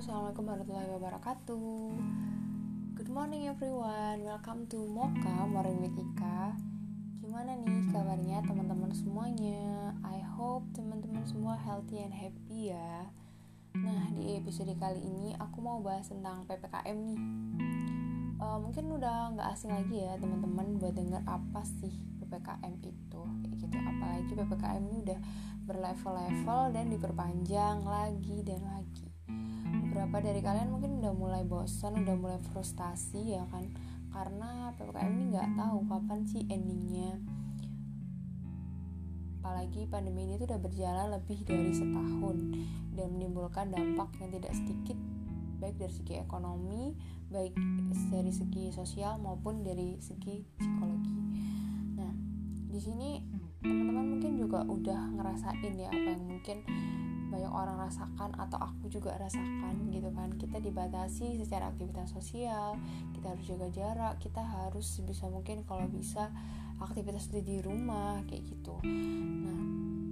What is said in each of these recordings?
Assalamualaikum warahmatullahi wabarakatuh. Good morning everyone. Welcome to Mocha Morning with Ika. Gimana nih kabarnya teman-teman semuanya? I hope teman-teman semua healthy and happy ya. Nah di episode kali ini aku mau bahas tentang PPKM nih. Uh, Mungkin udah nggak asing lagi ya teman-teman buat denger apa sih PPKM itu. Kayak gitu. Apalagi PPKM ini udah berlevel-level dan diperpanjang lagi dan lagi beberapa dari kalian mungkin udah mulai bosan udah mulai frustasi ya kan? Karena ppkm ini nggak tahu kapan sih endingnya. Apalagi pandemi ini tuh udah berjalan lebih dari setahun dan menimbulkan dampak yang tidak sedikit baik dari segi ekonomi baik dari segi sosial maupun dari segi psikologi. Nah di sini teman-teman mungkin juga udah ngerasain ya apa yang mungkin banyak orang rasakan atau aku juga rasakan gitu kan. Kita dibatasi secara aktivitas sosial kita harus jaga jarak kita harus sebisa mungkin kalau bisa aktivitas di rumah kayak gitu. Nah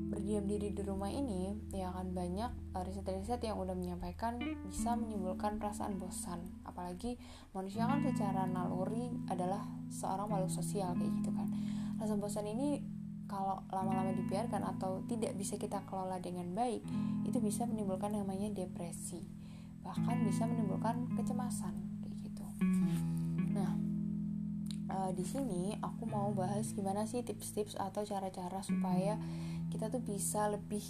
berdiam diri di rumah ini ya akan banyak eh, riset-riset yang udah menyampaikan bisa menimbulkan perasaan bosan. Apalagi manusia kan secara naluri adalah seorang makhluk sosial kayak gitu kan. Rasa bosan ini kalau lama-lama dibiarkan atau tidak bisa kita kelola dengan baik itu bisa menimbulkan yang namanya depresi. Bahkan bisa menimbulkan kecemasan kayak gitu. Nah uh, di sini aku mau bahas gimana sih tips-tips atau cara-cara supaya kita tuh bisa lebih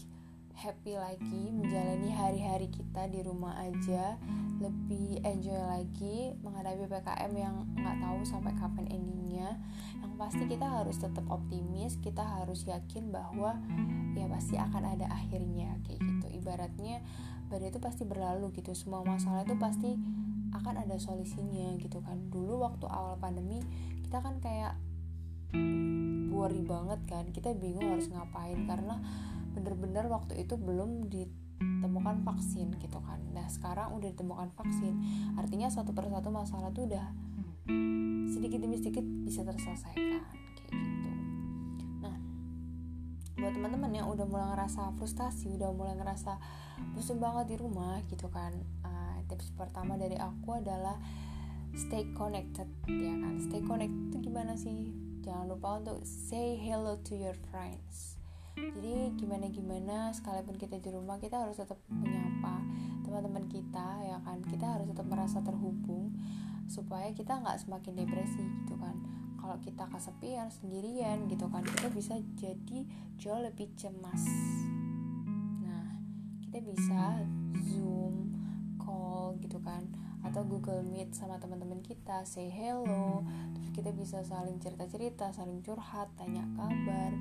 happy lagi menjalani hari-hari kita di rumah aja lebih enjoy lagi menghadapi PKM yang nggak tahu sampai kapan endingnya. Yang pasti kita harus tetap optimis kita harus yakin bahwa ya pasti akan ada akhirnya kayak gitu. Ibaratnya badai itu pasti berlalu gitu. Semua masalah itu pasti akan ada solusinya gitu kan. Dulu waktu awal pandemi kita kan kayak worry banget kan. Kita bingung harus ngapain karena bener-bener waktu itu belum ditemukan vaksin gitu kan. Nah sekarang udah ditemukan vaksin artinya satu persatu masalah tuh udah sedikit demi sedikit bisa terselesaikan kayak gitu. Nah buat teman-teman yang udah mulai ngerasa frustasi udah mulai ngerasa bosan banget di rumah gitu kan uh, tips pertama dari aku adalah stay connected ya kan? Stay connected itu gimana sih? Jangan lupa untuk say hello to your friends jadi gimana gimana sekalipun kita di rumah kita harus tetap menyapa teman-teman kita ya kan? Kita harus tetap merasa terhubung supaya kita nggak semakin depresi gitu kan? Kalau kita kesepian sendirian gitu kan? Kita bisa jadi jauh lebih cemas. Nah kita bisa zoom call gitu kan atau Google Meet sama teman-teman kita say hello. Terus kita bisa saling cerita-cerita saling curhat tanya kabar.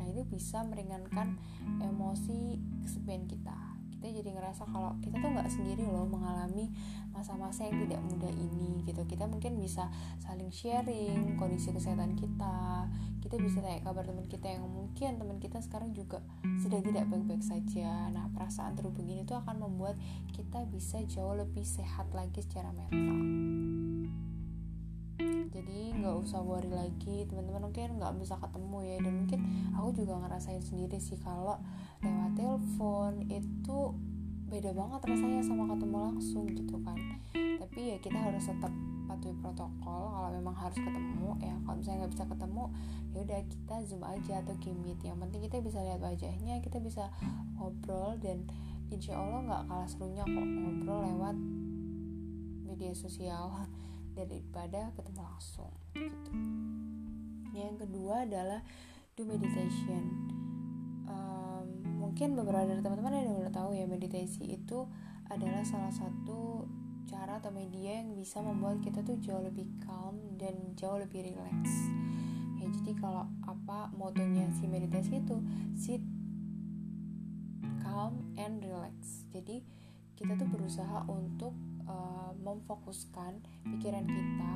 Nah itu bisa meringankan emosi kesepian kita. Kita jadi ngerasa kalau kita tuh nggak sendiri loh mengalami masa-masa yang tidak mudah ini kita mungkin bisa saling sharing kondisi kesehatan kita. Kita bisa tanya kabar teman kita yang mungkin teman kita sekarang juga sedang tidak baik-baik saja. Nah perasaan terhubung ini tuh akan membuat kita bisa jauh lebih sehat lagi secara mental. Jadi nggak usah worry lagi teman-teman mungkin nggak bisa ketemu ya. Dan mungkin aku juga ngerasain sendiri sih kalau lewat telepon itu beda banget rasanya sama ketemu langsung gitu kan. Tapi ya kita harus tetap patuhi protokol kalau memang harus ketemu ya kalau misalnya nggak bisa ketemu ya udah kita zoom aja atau meet yang penting kita bisa lihat wajahnya kita bisa ngobrol dan insya Allah nggak kalah serunya kok ngobrol lewat media sosial daripada ketemu langsung gitu. Yang kedua adalah do meditation. Um, mungkin beberapa dari teman-teman yang udah tahu ya meditasi itu adalah salah satu atau media yang bisa membuat kita tuh jauh lebih calm dan jauh lebih relax. Ya jadi kalau apa motonya si meditasi itu sit calm and relax. Jadi kita tuh berusaha untuk uh, memfokuskan pikiran kita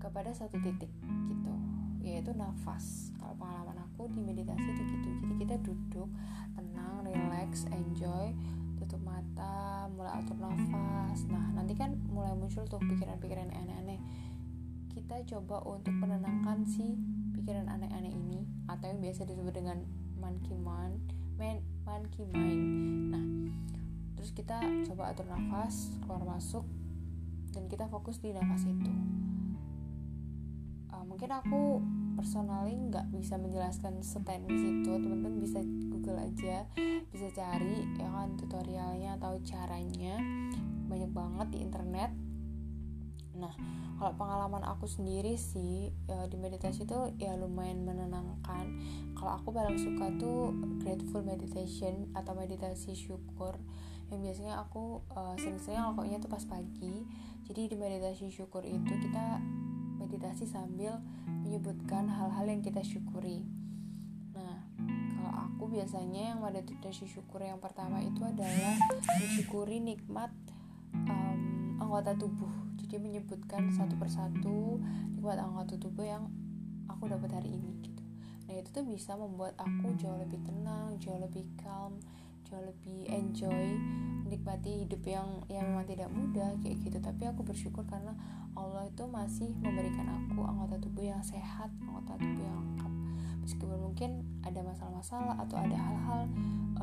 kepada satu titik gitu yaitu nafas kalau pengalaman aku di meditasi itu gitu jadi kita duduk tenang relax enjoy tutup mata mulai atur nafas. Nah nanti kan mulai muncul tuh pikiran-pikiran aneh-aneh. Kita coba untuk menenangkan si pikiran aneh-aneh ini atau yang biasa disebut dengan monkey mind man, monkey mind. Nah terus kita coba atur nafas keluar masuk dan kita fokus di nafas itu. Uh, mungkin aku personally nggak bisa menjelaskan seteknis itu teman-teman bisa google aja. Bisa cari ya kan tutorialnya atau caranya. Banyak banget di internet. Nah kalau pengalaman aku sendiri sih ya, di meditasi itu ya lumayan menenangkan. Kalau aku paling suka tuh grateful meditation atau meditasi syukur. Yang biasanya aku uh, sering-sering lakukannya tuh pas pagi. Jadi di meditasi syukur itu kita meditasi sambil menyebutkan hal-hal yang kita syukuri kalau aku biasanya yang meditasi syukur yang pertama itu adalah mensyukuri nikmat um, anggota tubuh. Jadi menyebutkan satu persatu nikmat anggota tubuh yang aku dapat hari ini gitu. Nah itu tuh bisa membuat aku jauh lebih tenang jauh lebih calm jauh lebih enjoy menikmati hidup yang yang memang tidak mudah kayak gitu. Tapi aku bersyukur karena Allah itu masih memberikan aku anggota tubuh yang sehat anggota tubuh yang meskipun mungkin ada masalah-masalah atau ada hal-hal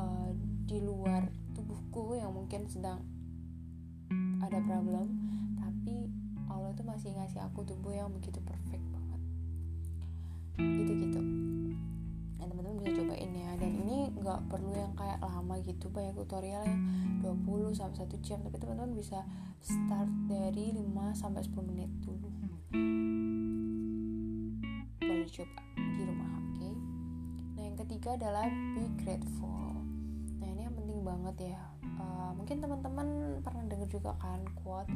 uh, di luar tubuhku yang mungkin sedang ada problem tapi Allah tuh masih ngasih aku tubuh yang begitu perfect banget. Gitu gitu nah teman-teman bisa cobain ya. Dan ini nggak perlu yang kayak lama gitu banyak tutorial yang 20 sampai 1 jam. Tapi teman-teman bisa start dari 5 sampai 10 menit dulu. Boleh coba di rumah ketiga adalah be grateful. Nah ini yang penting banget ya. Uh, mungkin teman-teman pernah dengar juga kan quote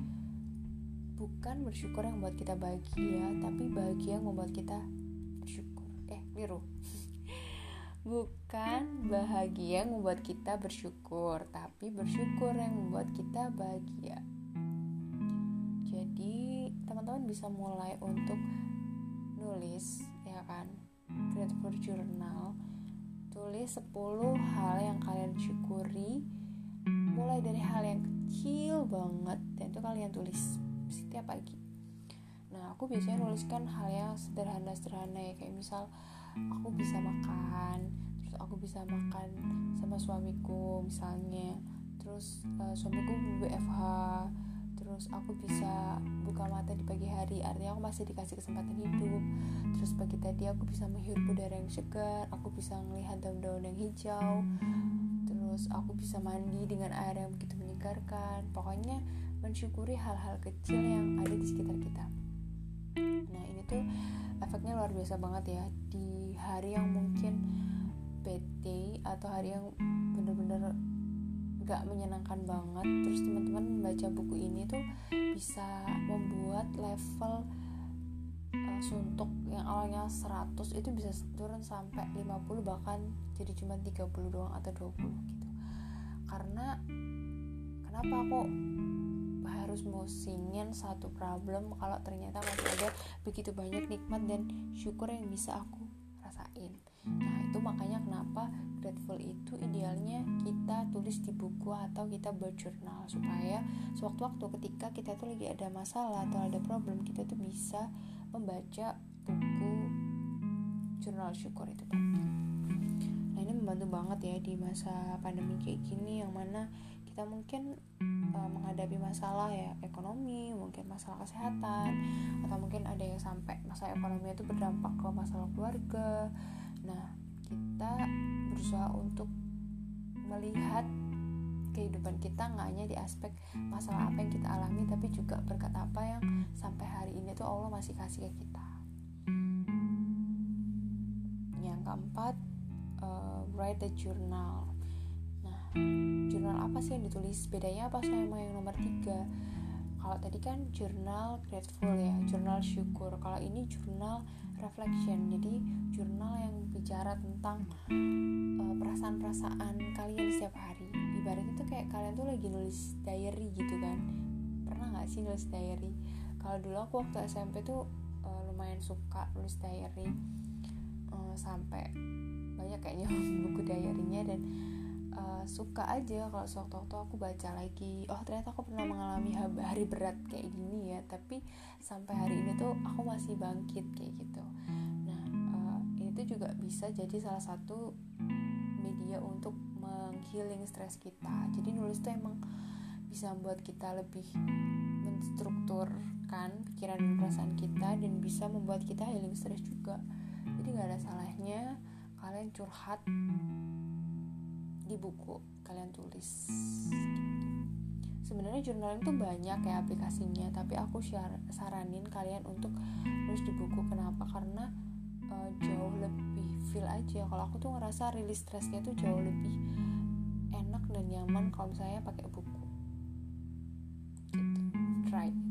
bukan bersyukur yang membuat kita bahagia tapi bahagia yang membuat kita bersyukur. Eh biru. Bukan bahagia yang membuat kita bersyukur tapi bersyukur yang membuat kita bahagia. Jadi teman-teman bisa mulai untuk nulis ya kan grateful journal tulis 10 hal yang kalian syukuri. Mulai dari hal yang kecil banget dan itu kalian tulis setiap pagi. Nah aku biasanya nuliskan hal yang sederhana-sederhana ya kayak misal aku bisa makan terus aku bisa makan sama suamiku misalnya terus uh, suamiku BFH terus aku bisa buka mata di pagi hari. Artinya aku masih dikasih kesempatan hidup. Terus pagi tadi aku bisa menghirup udara yang segar aku bisa melihat daun-daun yang hijau. Terus aku bisa mandi dengan air yang begitu menyegarkan. Pokoknya mensyukuri hal-hal kecil yang ada di sekitar kita. Nah ini tuh efeknya luar biasa banget ya. Di hari yang mungkin bete atau hari yang bener-bener gak menyenangkan banget. Terus teman-teman membaca buku ini tuh bisa membuat level uh, suntuk yang awalnya 100 itu bisa turun sampai 50 bahkan jadi cuma 30 doang atau 20 gitu. Karena kenapa kok harus musingin satu problem kalau ternyata masih ada begitu banyak nikmat dan syukur yang bisa aku rasain? Nah itu makanya kenapa grateful itu idealnya kita tulis di buku atau kita berjurnal. Supaya sewaktu-waktu ketika kita tuh lagi ada masalah atau ada problem kita tuh bisa membaca buku jurnal syukur itu tadi. Nah ini membantu banget ya di masa pandemi kayak gini yang mana kita mungkin uh, menghadapi masalah ya ekonomi mungkin masalah kesehatan atau mungkin ada yang sampai masalah ekonomi itu berdampak ke masalah keluarga. Nah kita berusaha untuk melihat kehidupan kita nggak hanya di aspek masalah apa yang kita alami tapi juga berkat apa yang sampai hari ini tuh Allah masih kasih ke kita. Yang keempat uh, write a journal. Jurnal apa sih yang ditulis? Bedanya apa sama yang nomor tiga kalau tadi kan jurnal grateful ya jurnal syukur. Kalau ini jurnal reflection jadi jurnal yang bicara tentang uh, perasaan-perasaan kalian setiap hari. Ibarat itu kayak kalian tuh lagi nulis diary gitu kan. Pernah nggak sih nulis diary? Kalau dulu aku waktu SMP tuh uh, lumayan suka nulis diary. Uh, sampai banyak kayaknya buku diarynya dan uh, suka aja kalau sewaktu-waktu aku baca lagi oh ternyata aku pernah mengalami hari berat kayak gini ya tapi sampai hari ini tuh aku masih bangkit kayak gitu. Nah uh, ini tuh juga bisa jadi salah satu media untuk menghealing stres kita. Jadi nulis tuh emang bisa membuat kita lebih menstrukturkan pikiran dan perasaan kita dan bisa membuat kita healing stres juga. Jadi nggak ada salahnya kalian curhat di buku kalian tulis. Sebenarnya journaling tuh banyak ya aplikasinya tapi aku saranin kalian untuk nulis di buku. Kenapa? Karena uh, jauh lebih feel aja. Kalau aku tuh ngerasa rilis stresnya tuh jauh lebih enak dan nyaman kalau misalnya pakai buku. Gitu. Try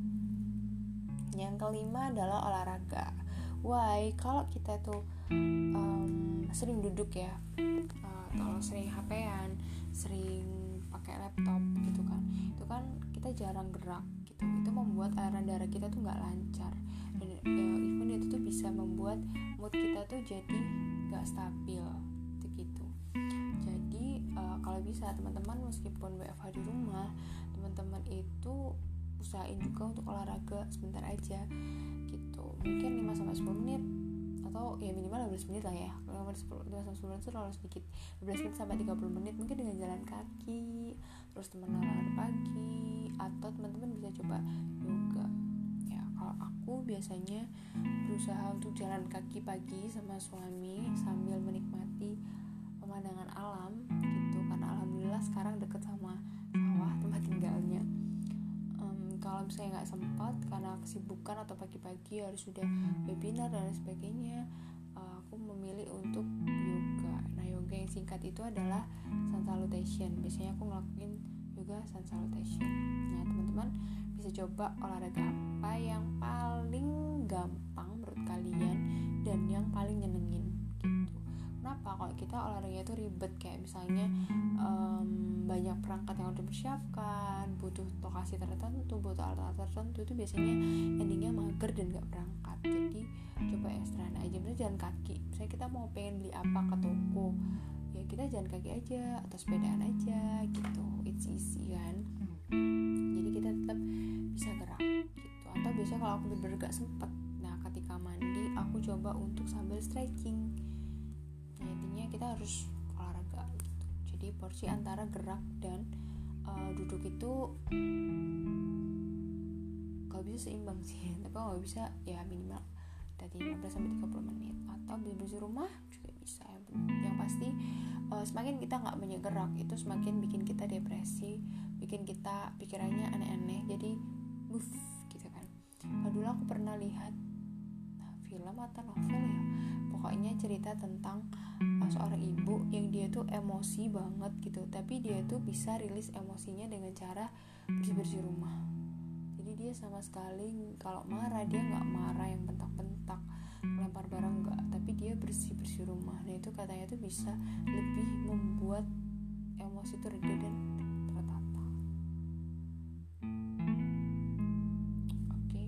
yang kelima adalah olahraga. Why? Kalau kita tuh um, sering duduk ya. Uh, kalau sering hp-an sering pakai laptop gitu kan. Itu kan kita jarang gerak gitu. Itu membuat aliran darah kita tuh nggak lancar. Dan ya, even itu tuh bisa membuat mood kita tuh jadi nggak stabil. Gitu. Jadi uh, kalau bisa teman-teman meskipun WFH di rumah teman-teman itu usahain juga untuk olahraga sebentar aja gitu. Mungkin 5 sampai 10 menit ya minimal 15 menit lah ya. Kalau 10 sampai 10 menit terlalu sedikit. 15 menit sampai 30 menit mungkin dengan jalan kaki terus teman olahraga pagi atau teman-teman bisa coba yoga. Ya kalau aku biasanya berusaha untuk jalan kaki pagi sama suami sambil menikmati pemandangan alam gitu. Karena alhamdulillah sekarang deket sama sawah tempat tinggalnya kalau misalnya nggak sempat karena kesibukan atau pagi-pagi harus sudah webinar dan sebagainya uh, aku memilih untuk yoga. Nah yoga yang singkat itu adalah sun salutation. Biasanya aku ngelakuin yoga sun salutation. Nah teman-teman bisa coba olahraga apa yang paling gampang menurut kalian dan yang paling nyenengin kenapa? Kalau kita olahraga itu ribet kayak misalnya um, banyak perangkat yang udah dipersiapkan butuh lokasi tertentu butuh alat-alat tertentu itu biasanya endingnya mager dan gak berangkat. Jadi coba ekstra aja misalnya jalan kaki. Misalnya kita mau pengen beli apa ke toko ya kita jalan kaki aja atau sepedaan aja gitu. It's easy kan? Jadi kita tetap bisa gerak gitu. Atau biasanya kalau aku bener-bener gak sempet nah ketika mandi aku coba untuk sambil stretching nah intinya kita harus olahraga gitu. Jadi porsi antara gerak dan uh, duduk itu kalau bisa seimbang sih tapi kalau bisa ya minimal dari 15 sampai 30 menit. Atau bersih rumah juga bisa. Yang pasti uh, semakin kita nggak banyak gerak itu semakin bikin kita depresi bikin kita pikirannya aneh-aneh. Jadi buff gitu kan. Kalau dulu aku pernah lihat film atau novel ya pokoknya cerita tentang uh, seorang ibu yang dia tuh emosi banget gitu. Tapi dia tuh bisa rilis emosinya dengan cara bersih bersih rumah. Jadi dia sama sekali kalau marah dia nggak marah yang bentak-bentak melempar barang enggak tapi dia bersih bersih rumah. Nah itu katanya tuh bisa lebih membuat emosi itu reda dan tertata. Oke.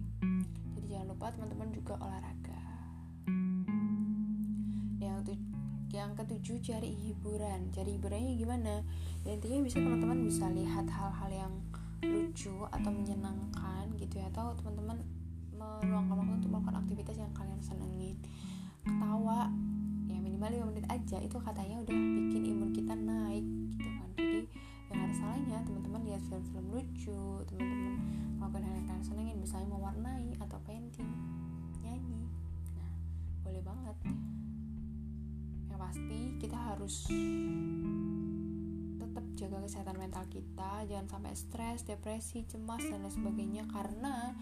Jadi jangan lupa teman-teman juga olahraga yang ketujuh cari hiburan. Cari hiburannya gimana? Ya intinya bisa teman-teman bisa lihat hal-hal yang lucu atau menyenangkan gitu ya. Atau teman-teman meluangkan waktu untuk melakukan aktivitas yang kalian senengin. Ketawa ya minimal 5 menit aja. Itu katanya udah bikin imun kita naik gitu kan. Jadi yang ada salahnya teman-teman lihat film-film lucu teman-teman melakukan hal yang kalian senengin. Misalnya mewarnai atau painting nyanyi. Nah boleh banget pasti kita harus tetap jaga kesehatan mental kita. Jangan sampai stres depresi cemas dan lain sebagainya. Karena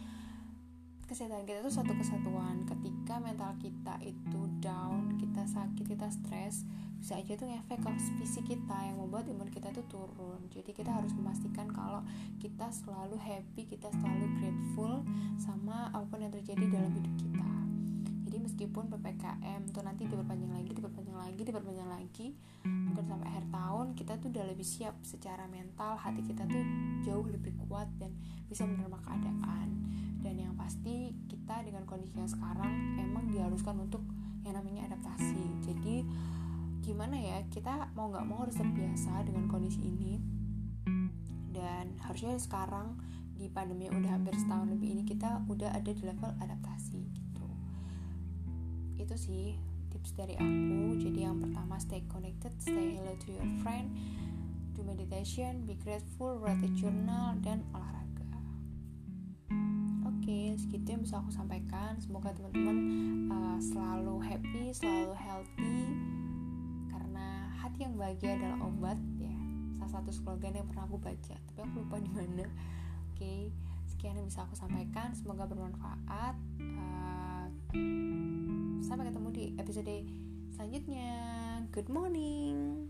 kesehatan kita itu satu kesatuan. Ketika mental kita itu down kita sakit kita stres bisa aja tuh ngefek ke fisik kita yang membuat imun kita tuh turun. Jadi kita harus memastikan kalau kita selalu happy kita selalu grateful sama apa pun yang terjadi dalam hidup kita meskipun PPKM tuh nanti diperpanjang lagi diperpanjang lagi diperpanjang lagi. Mungkin sampai akhir tahun kita tuh udah lebih siap secara mental hati kita tuh jauh lebih kuat dan bisa menerima keadaan. Dan yang pasti kita dengan kondisi yang sekarang emang diharuskan untuk yang namanya adaptasi. Jadi gimana ya kita mau nggak mau harus terbiasa dengan kondisi ini. Dan harusnya sekarang di pandemi yang udah hampir setahun lebih ini kita udah ada di level adaptasi itu sih tips dari aku. Jadi yang pertama stay connected stay hello to your friend do meditation be grateful write a journal dan olahraga. Oke okay, segitu yang bisa aku sampaikan. Semoga teman-teman uh, selalu happy selalu healthy karena hati yang bahagia adalah obat ya. Salah satu slogan yang pernah aku baca tapi aku lupa di mana. Oke okay sekian yang bisa aku sampaikan. Semoga bermanfaat. Uh, sampai ketemu di episode selanjutnya. Good morning